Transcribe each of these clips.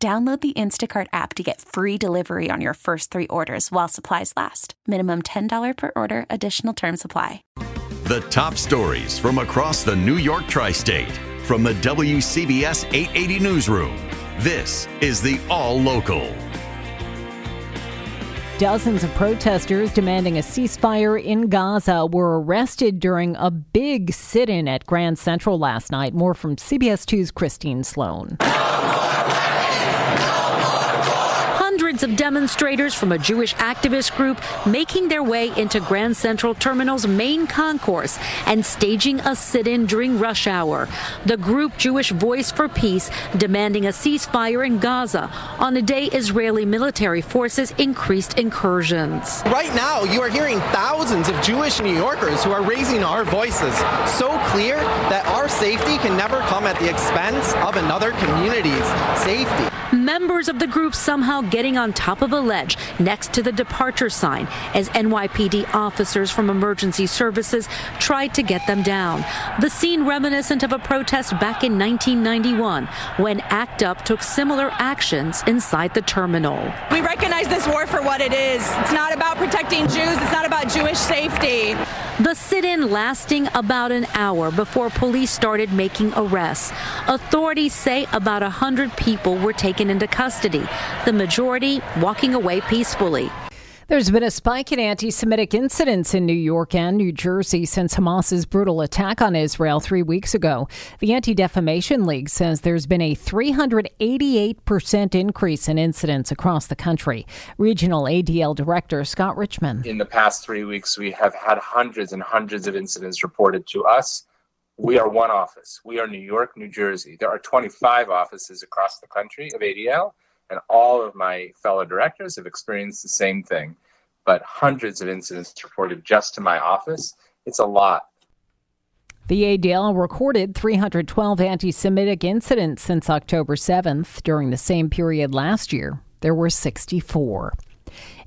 Download the Instacart app to get free delivery on your first three orders while supplies last. Minimum $10 per order, additional term supply. The top stories from across the New York tri state from the WCBS 880 Newsroom. This is the All Local. Dozens of protesters demanding a ceasefire in Gaza were arrested during a big sit in at Grand Central last night. More from CBS 2's Christine Sloan. Hundreds of demonstrators from a Jewish activist group making their way into Grand Central Terminal's main concourse and staging a sit in during rush hour. The group Jewish Voice for Peace demanding a ceasefire in Gaza on a day Israeli military forces increased incursions. Right now, you are hearing thousands of Jewish New Yorkers who are raising our voices so clear that our safety can never come at the expense of another community's safety. Members of the group somehow getting on top of a ledge next to the departure sign as NYPD officers from emergency services tried to get them down. The scene reminiscent of a protest back in 1991 when ACT UP took similar actions inside the terminal. We recognize this war for what it is. It's not about protecting Jews, it's not about Jewish safety. The sit in lasting about an hour before police started making arrests. Authorities say about 100 people were taken into custody, the majority walking away peacefully. There's been a spike in anti Semitic incidents in New York and New Jersey since Hamas's brutal attack on Israel three weeks ago. The Anti Defamation League says there's been a 388% increase in incidents across the country. Regional ADL Director Scott Richmond. In the past three weeks, we have had hundreds and hundreds of incidents reported to us. We are one office. We are New York, New Jersey. There are 25 offices across the country of ADL and all of my fellow directors have experienced the same thing. But hundreds of incidents reported just to my office. It's a lot. The ADL recorded 312 anti Semitic incidents since October 7th. During the same period last year, there were 64.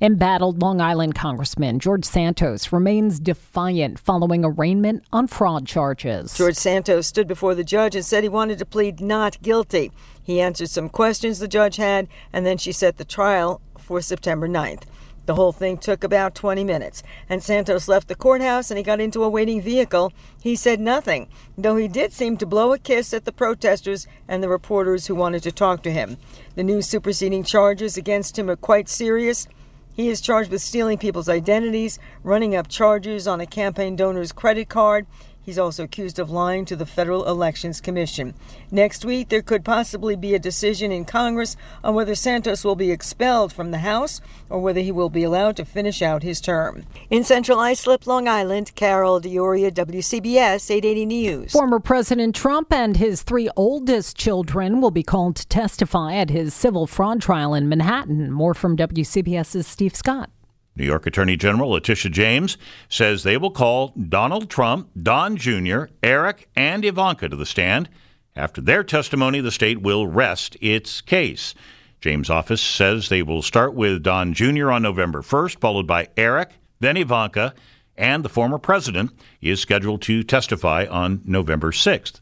Embattled Long Island Congressman George Santos remains defiant following arraignment on fraud charges. George Santos stood before the judge and said he wanted to plead not guilty. He answered some questions the judge had, and then she set the trial for September 9th. The whole thing took about 20 minutes, and Santos left the courthouse and he got into a waiting vehicle. He said nothing, though he did seem to blow a kiss at the protesters and the reporters who wanted to talk to him. The new superseding charges against him are quite serious. He is charged with stealing people's identities, running up charges on a campaign donor's credit card. He's also accused of lying to the Federal Elections Commission. Next week, there could possibly be a decision in Congress on whether Santos will be expelled from the House or whether he will be allowed to finish out his term. In Central Islip, Long Island, Carol D'Auria, WCBS 880 News. Former President Trump and his three oldest children will be called to testify at his civil fraud trial in Manhattan. More from WCBS's Steve Scott. New York Attorney General Letitia James says they will call Donald Trump, Don Jr., Eric, and Ivanka to the stand. After their testimony, the state will rest its case. James' office says they will start with Don Jr. on November 1st, followed by Eric, then Ivanka, and the former president is scheduled to testify on November 6th.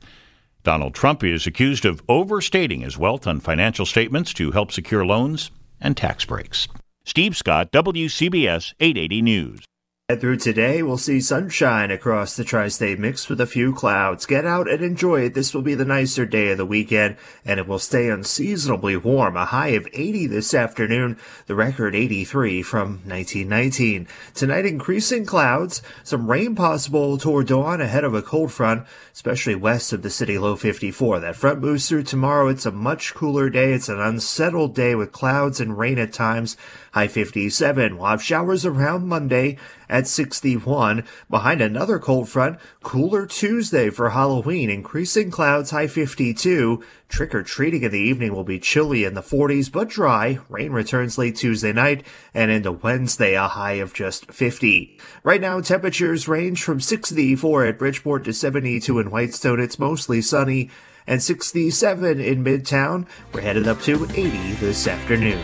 Donald Trump is accused of overstating his wealth on financial statements to help secure loans and tax breaks. Steve Scott, WCBS 880 News. Through today, we'll see sunshine across the tri-state mix with a few clouds. Get out and enjoy it. This will be the nicer day of the weekend, and it will stay unseasonably warm. A high of 80 this afternoon, the record 83 from 1919. Tonight, increasing clouds, some rain possible toward dawn ahead of a cold front, especially west of the city low 54. That front moves through tomorrow. It's a much cooler day. It's an unsettled day with clouds and rain at times. High 57. We'll have showers around Monday at 61. Behind another cold front, cooler Tuesday for Halloween, increasing clouds high 52. Trick or treating in the evening will be chilly in the 40s but dry. Rain returns late Tuesday night and into Wednesday a high of just 50. Right now temperatures range from 64 at Bridgeport to 72 in Whitestone. It's mostly sunny and 67 in Midtown. We're headed up to 80 this afternoon.